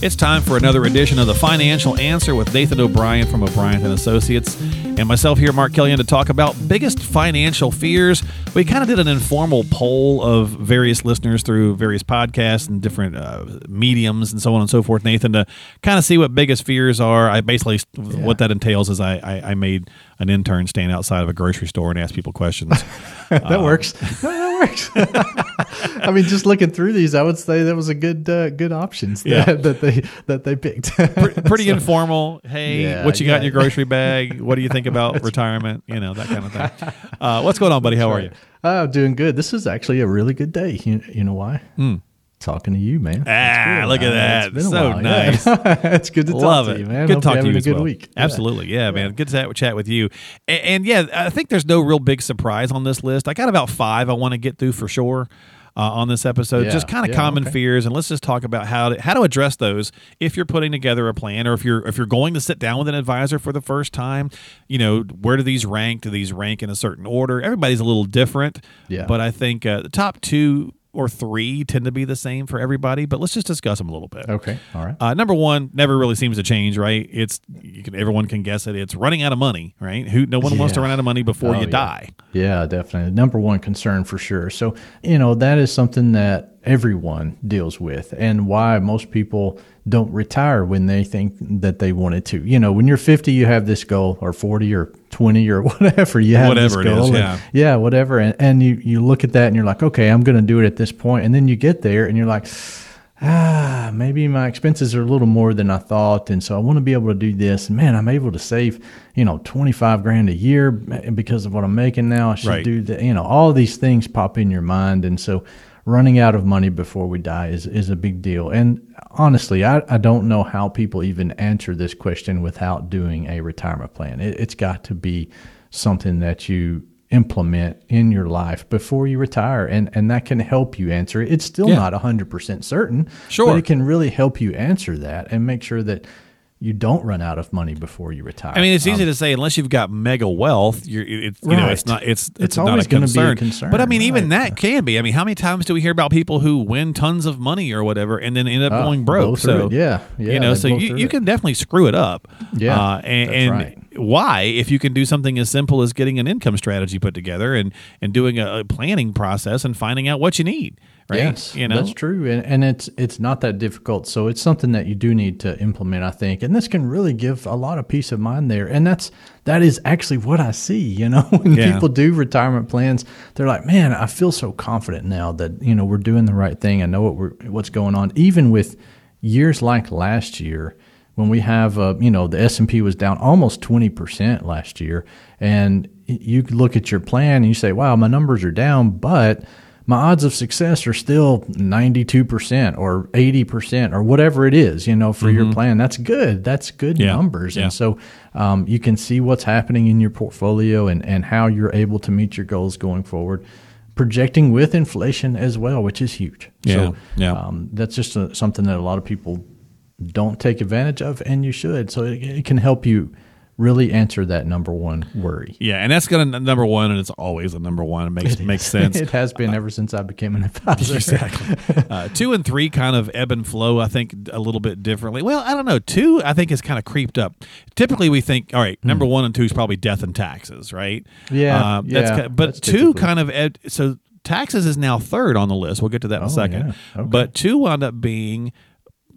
It's time for another edition of the Financial Answer with Nathan O'Brien from O'Brien and Associates, and myself here, Mark Killian, to talk about biggest financial fears. We kind of did an informal poll of various listeners through various podcasts and different uh, mediums and so on and so forth. Nathan, to kind of see what biggest fears are. I basically yeah. what that entails is I, I, I made an intern stand outside of a grocery store and ask people questions. that uh, works. works. I mean, just looking through these, I would say that was a good uh, good options that, yeah. that they that they picked. pretty so, informal. Hey, yeah, what you got in your grocery bag? What do you think about retirement? You know that kind of thing. Uh, what's going on, buddy? How are you? Oh, doing good. This is actually a really good day. You, you know why? Mm talking to you, man. Ah, look at that. It's so nice. Yeah. it's good to Love talk it. to you, man. Good to talk to you a good well. week. Absolutely. Yeah, yeah, man. Good to chat with you. And, and, yeah, I think there's no real big surprise on this list. I got about five I want to get through for sure. Uh, on this episode, yeah, just kind of common okay. fears, and let's just talk about how to, how to address those if you're putting together a plan, or if you're if you're going to sit down with an advisor for the first time. You know, where do these rank? Do these rank in a certain order? Everybody's a little different, yeah. But I think uh, the top two or three tend to be the same for everybody, but let's just discuss them a little bit. Okay, all right. Uh, number one never really seems to change, right? It's you can everyone can guess it. It's running out of money, right? Who no one yeah. wants to run out of money before oh, you yeah. die. Yeah, definitely. Number one concern for sure. So you know that is something that everyone deals with, and why most people don't retire when they think that they wanted to. You know, when you're 50, you have this goal, or 40, or 20, or whatever. You have whatever this goal. it is, and, yeah, yeah, whatever. And and you you look at that and you're like, okay, I'm going to do it at this point. point, and then you get there and you're like. Ah, maybe my expenses are a little more than I thought, and so I want to be able to do this. And man, I'm able to save, you know, 25 grand a year because of what I'm making now. I should Right. do that. You know, all these things pop in your mind, and so running out of money before we die is, is a big deal. And honestly, I, I don't know how people even answer this question without doing a retirement plan. It, it's got to be something that you implement in your life before you retire and and that can help you answer it. It's still Yeah. not 100% certain, Sure. but it can really help you answer that and make sure that you don't run out of money before you retire. I mean, it's easy Um, to say unless you've got mega wealth, you're it's you know Right. it's not it's it's, It's not always gonna be a concern. But I mean, even right. that can be. I mean, how many times do we hear about people who win tons of money or whatever and then end up Oh, going broke? So. Yeah, yeah, you know, so you, you can definitely screw it up. Yeah, uh, and, and right. why if you can do something as simple as getting an income strategy put together and and doing a, a planning process and finding out what you need, right? Yes, you know, that's true, and and it's it's not that difficult. So it's something that you do need to implement, I think, and this can really give a lot of peace of mind there. And that's that is actually what I see. You know, when Yeah. people do retirement plans, they're like, "Man, I feel so confident now that you know we're doing the right thing. I know what we're what's going on." Even with years like last year, when we have, uh, you know, the S and P was down almost twenty percent last year, and you look at your plan and you say, "Wow, my numbers are down," but my odds of success are still 92% or 80% or whatever it is, you know, for your plan. That's good. That's good Mm-hmm. Yeah. numbers. Yeah. And so um, you can see what's happening in your portfolio and, and how you're able to meet your goals going forward. Projecting with inflation as well, which is huge. Yeah, So yeah. Um, that's just a, something that a lot of people don't take advantage of, and you should. So it, it can help you really answer that number one worry. yeah, and that's gonna number one, and it's always a number one. It makes It makes sense. it has been ever since I became an advisor. Exactly. uh, two and three kind of ebb and flow, I think, a little bit differently. Well, I don't know. Two, I think, is kind of creeped up. Typically, we think, all right, number one and two is probably death and taxes, right? Hmm. Yeah, Um, that's yeah, ki- but that's two typically- kind of ed- so taxes is now third on the list. We'll get to that in a Oh, second. yeah. Okay. But two wound up being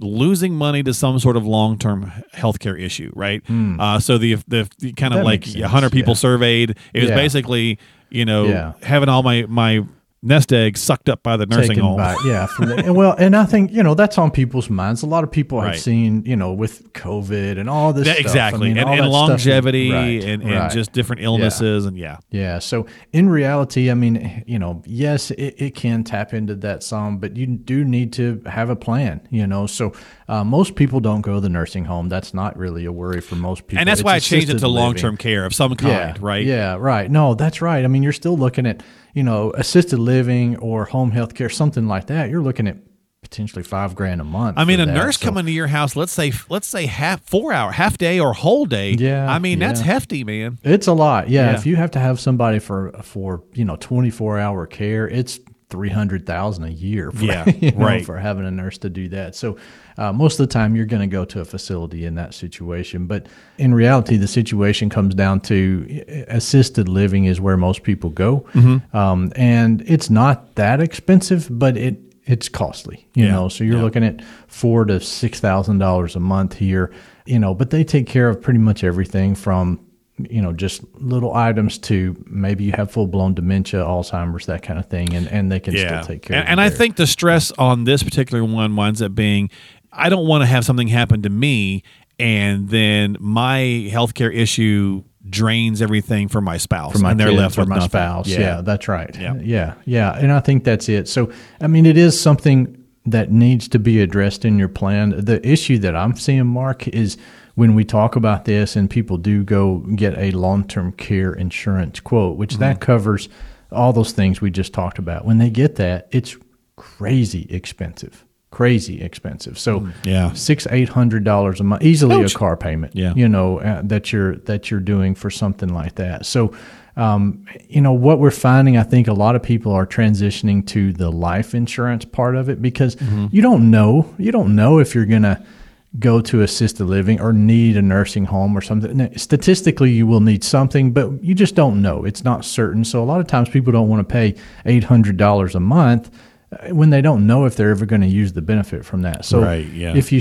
losing money to some sort of long-term healthcare issue, right? Uh, so the the, the kind of. That like makes 100 people yeah. surveyed, it was Yeah. basically you know Yeah. having all my my nest egg sucked up by the nursing taken home. by- yeah. The, and well, and I think you know that's on people's minds. A lot of people Right. have seen you know with COVID and all this Yeah, stuff. I exactly, mean, and, all and that stuff longevity right, and, and right. just different illnesses, and yeah, Yeah. So in reality, I mean, you know, yes, it, it can tap into that some, but you do need to have a plan, you know. So uh, most people don't go to the nursing home. That's not really a worry for most people. and that's It's why I changed it to long term care of some kind, Yeah. right? Yeah. Right. No, that's right. I mean, you're still looking at, you know, assisted living or home health care, something like that. You're looking at potentially five grand a month. I mean, a that. nurse So- coming to your house, let's say, let's say half, four hour, half day or whole day. Yeah, I mean, that's hefty, man. It's a lot. Yeah, Yeah. If you have to have somebody for for you know twenty four hour care, it's three hundred thousand a year. For, Yeah, you know, right. For having a nurse to do that, so uh, most of the time you're going to go to a facility in that situation. But in reality, the situation comes down to uh, assisted living is where most people go, Mm-hmm. um, and it's not that expensive, but it it's costly. You Yeah, know, so you're yeah. looking at four to six thousand dollars a month here. You know, but they take care of pretty much everything from you know just little items to maybe you have full blown dementia, Alzheimer's, that kind of thing, and and they can Yeah. still take care. and, and I think the stress on this particular one winds up being, I don't want to have something happen to me, and then my healthcare issue drains everything for my spouse, for my and they're left with my nothing. spouse. Yeah. that's right. Yeah. yeah, yeah, and I think that's it. So, I mean, it is something that needs to be addressed in your plan. The issue that I'm seeing, Mark, is when we talk about this and people do go get a long term care insurance quote, which Mm-hmm. that covers all those things we just talked about. When they get that, it's crazy expensive. Crazy expensive. So Mm, yeah. six eight hundred dollars a month, easily Ouch. a car payment. Yeah. you know uh, that you're that you're doing for something like that. So, um, you know what we're finding, I think a lot of people are transitioning to the life insurance part of it because Mm-hmm. you don't know you don't know if you're gonna go to assisted living or need a nursing home or something. Now, Statistically, you will need something, but you just don't know. It's not certain. So a lot of times people don't want to pay eight hundred dollars a month when they don't know if they're ever going to use the benefit from that. So Right, yeah. if you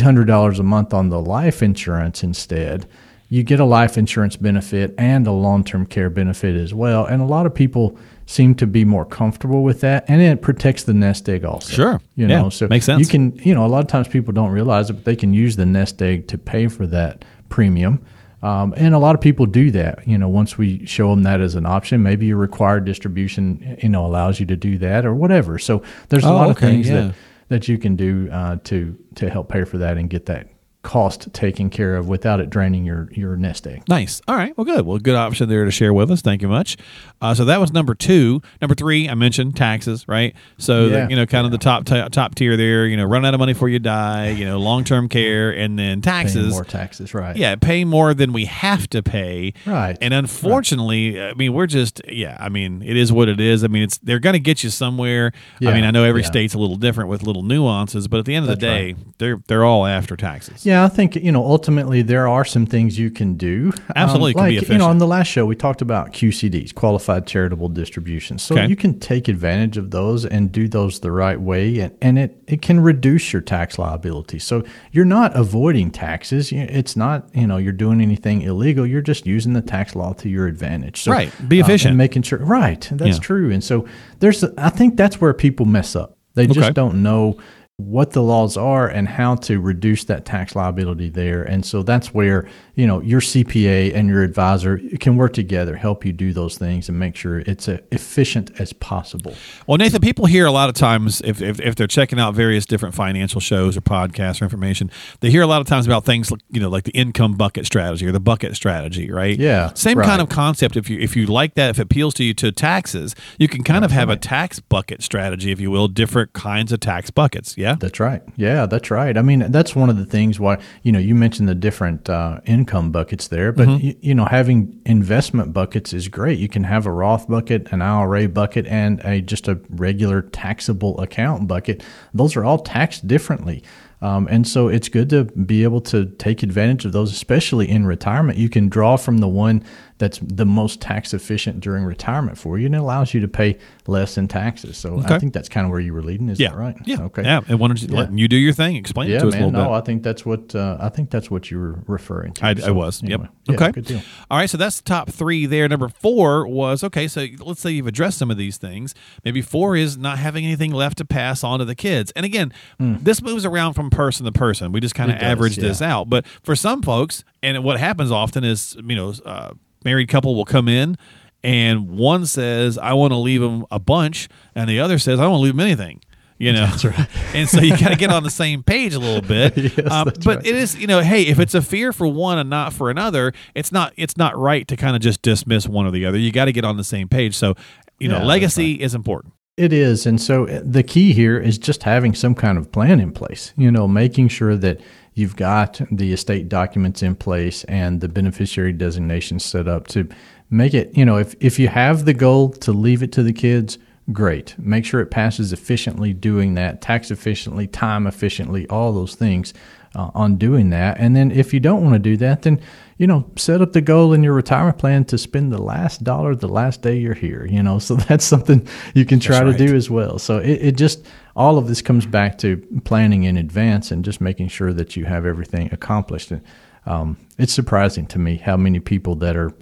hundred dollars a month on the life insurance instead, you get a life insurance benefit and a long term care benefit as well. And a lot of people seem to be more comfortable with that, and it protects the nest egg also. Sure. you Yeah, know, so makes sense. You can, you know, a lot of times people don't realize it, but they can use the nest egg to pay for that premium. Um, and a lot of people do that. You know, once we show them that as an option, maybe your required distribution, you know, allows you to do that or whatever. So there's a Oh, lot okay, of things yeah. that that you can do uh, to to help pay for that and get that cost taken care of without it draining your your nest egg. Nice. All right. Well, good. Well, good option there to share with us. Thank you much. Uh, so that was number two. Number three, I mentioned taxes, right? So Yeah. the, you know, kind of the top t- top tier there. You know, run out of money before you die. You know, long term care, and then Paying taxes. more taxes, right? Yeah, pay more than we have to pay. Right. And unfortunately, I mean, we're just yeah. I mean, it is what it is. I mean, it's they're going to get you somewhere. I mean, I know every yeah. state's a little different with little nuances, but at the end of the That's day, they're they're all after taxes. Yeah, I think you know ultimately there are some things you can do. Um, Absolutely, can like you know, on the last show we talked about QCDs, qualified charitable distributions. So Okay. you can take advantage of those and do those the right way, and, and it it can reduce your tax liability. So you're not avoiding taxes. It's not you know you're doing anything illegal. You're just using the tax law to your advantage. So, Right. Be uh, efficient. making sure right. That's Yeah. true. And so there's I think that's where people mess up. They just Okay. don't know what the laws are and how to reduce that tax liability there. And so that's where, you know, your CPA and your advisor can work together, help you do those things and make sure it's as efficient as possible. Well, Nathan, people hear a lot of times if, if, if they're checking out various different financial shows or podcasts or information, they hear a lot of times about things like you know like the income bucket strategy or the bucket strategy, right? Yeah, same right. kind of concept. If you if you like that, if it appeals to you to taxes, you can kind of have a tax bucket strategy, if you will, different kinds of tax buckets. Yeah. That's right. Yeah, that's right. I mean, that's one of the things why, you know, you mentioned the different uh, income buckets there, but, Mm-hmm. you, you know, having investment buckets is great. You can have a Roth bucket, an IRA bucket, and a just a regular taxable account bucket. Those are all taxed differently. Um, and so it's good to be able to take advantage of those, especially in retirement. You can draw from the one that's the most tax efficient during retirement for you, and it allows you to pay less in taxes. So Okay. I think that's kind of where you were leading. Is Yeah. that right? Yeah. Okay. Yeah. And why don't you let you do your thing? Explain it Yeah, to us a little No, bit. I think that's what uh, I think that's what you were referring to. I, I was. anyway. Yep. Yeah, okay. Good deal. All right. So that's the top three there. Number four was okay. So let's say you've addressed some of these things. Maybe four is not having anything left to pass on to the kids. And again, this moves around from person to person. We just kind of. It average yeah. this out. But for some folks, and what happens often is, you know, uh, married couple will come in. And one says, I want to leave them a bunch. And the other says, I don't want to leave them anything. You know, that's right. and so you got to get on the same page a little bit. Yes, Um, but right. it is, you know, hey, if it's a fear for one and not for another, it's not it's not right to kind of just dismiss one or the other. You got to get on the same page. So, you know, Yeah, that's legacy is important. It is. And so uh, the key here is just having some kind of plan in place, you know, making sure that you've got the estate documents in place and the beneficiary designation set up to make it, you know, if, if you have the goal to leave it to the kids, great. Make sure it passes efficiently doing that, tax efficiently, time efficiently, all those things uh, on doing that. And then if you don't want to do that, then you know, set up the goal in your retirement plan to spend the last dollar the last day you're here, you know. So that's something you can try That's to do as well. So it, it just all of this comes back to planning in advance and just making sure that you have everything accomplished. And um, it's surprising to me how many people that are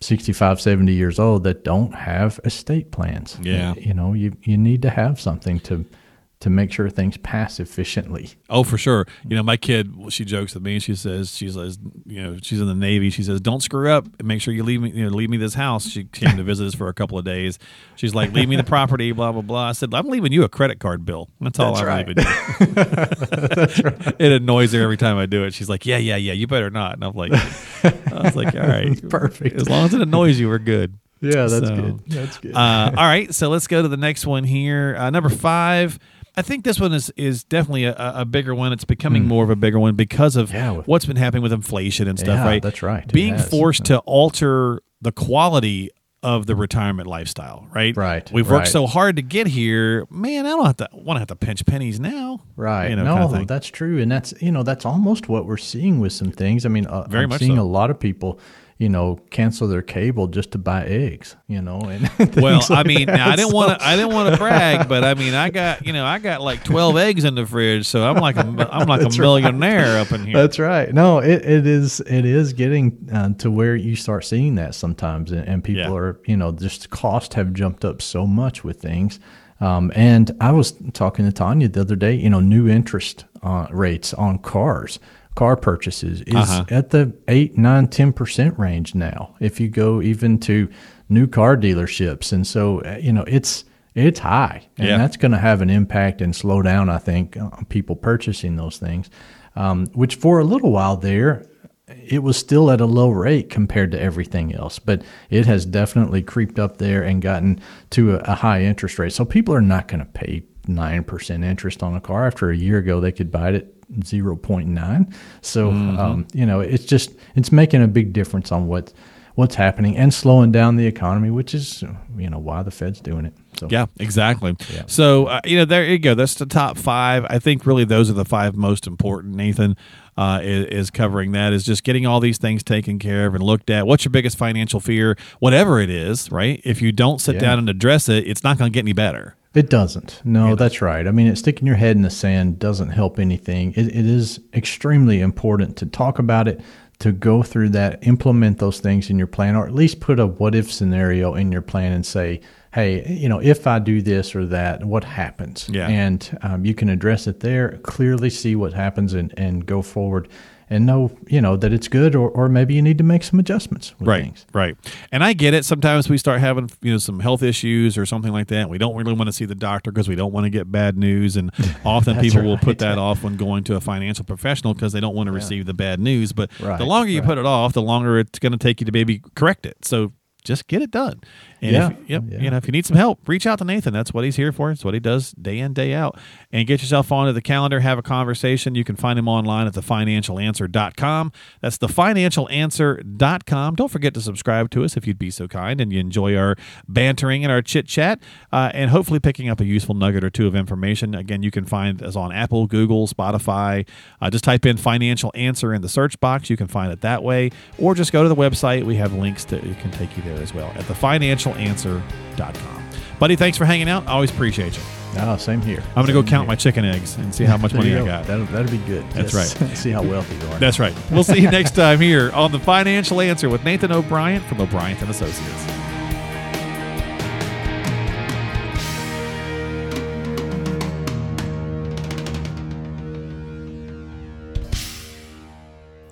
65, 70 years old that don't have estate plans. Yeah. You know, you, you need to have something to to make sure things pass efficiently. Oh, for sure. You know, my kid, she jokes with me. She says, she says, you know, she's in the Navy. She says, don't screw up and make sure you leave me, you know, leave me this house. She came to visit us for a couple of days. She's like, leave me the property, blah, blah, blah. I said, I'm leaving you a credit card bill. That's all That's I'm right. leaving you. It annoys her every time I do it. She's like, yeah, yeah, yeah, you better not. And I'm like, I was like, all right. Perfect. As long as it annoys you, we're good. Yeah, that's So, good. That's good. Uh, all right, so let's go to the next one here. Uh, number five. I think this one is is definitely a, a bigger one. It's becoming more of a bigger one because of. Yeah, with- what's been happening with inflation and stuff. Yeah, right? that's right. Being forced to alter the quality of the retirement lifestyle. Right. Right, We've worked right. so hard to get here. Man, I don't have to want to have to pinch pennies now. Right. You know, no, kind of that's true, and that's you know that's almost what we're seeing with some things. I mean, uh, Very I'm much seeing so. a lot of people, you know, cancel their cable just to buy eggs. You know, and Well, things I mean, that. I didn't So- want to. I didn't want to brag, but I mean, I got you know, I got like twelve eggs in the fridge, so I'm like a, I'm like a That's right. millionaire up in here. That's right. No, it, it is it is getting uh, to where you start seeing that sometimes, and, and people Yeah. are you know just costs have jumped up so much with things. Um, and I was talking to Tanya the other day. You know, new interest uh, rates on cars, car purchases is Uh-huh. at the eight, nine, ten percent range now. If you go even to new car dealerships, and so uh, you know it's it's high, and Yeah. that's going to have an impact and slow down. I think on people purchasing those things, um, which for a little while there. It was still at a low rate compared to everything else, but it has definitely creeped up there and gotten to a, a high interest rate. So people are not going to pay nine percent interest on a car. After a year ago, they could buy it at zero point nine. So um, you know, it's just it's making a big difference on what what's happening and slowing down the economy, which is you know why the Fed's doing it. So Yeah, exactly. Yeah. So uh, you know, there you go. That's the top five. I think really those are the five most important. Nathan uh, is, is covering that. Is just getting all these things taken care of and looked at. What's your biggest financial fear? Whatever it is, right? If you don't sit Yeah. down and address it, it's not going to get any better. It doesn't. No, that's right. I mean, it, sticking your head in the sand doesn't help anything. It, it is extremely important to talk about it, to go through that, implement those things in your plan, or at least put a what if scenario in your plan and say, hey, you know, if I do this or that, what happens? Yeah. And um, you can address it there, clearly see what happens and, and go forward and know, you know, that it's good or, or maybe you need to make some adjustments with Right, things. right. And I get it. Sometimes we start having you know some health issues or something like that. And we don't really want to see the doctor because we don't want to get bad news. And often people will put that off when going to a financial professional because they don't want to receive the bad news. But Right, the longer you right. put it off, the longer it's going to take you to maybe correct it. So just get it done. And Yeah. if, yep, Yeah. you know, if you need some help, reach out to Nathan. That's what he's here for. It's what he does day in, day out. And get yourself onto the calendar, have a conversation. You can find him online at thefinancialanswer.com. That's thefinancialanswer.com. Don't forget to subscribe to us if you'd be so kind and you enjoy our bantering and our chit chat uh, and hopefully picking up a useful nugget or two of information. Again, you can find us on Apple, Google, Spotify. Uh, just type in financial answer in the search box. You can find it that way. Or just go to the website. We have links that can take you there as well at thefinancialanswer.com. Buddy, thanks for hanging out. Always appreciate you. Oh, same here. I'm going to go count my chicken eggs and see how much money I got. That'll, that'll be good. That's right. See how wealthy you are. That's right. We'll see you next time here on The Financial Answer with Nathan O'Brien from O'Brien and Associates.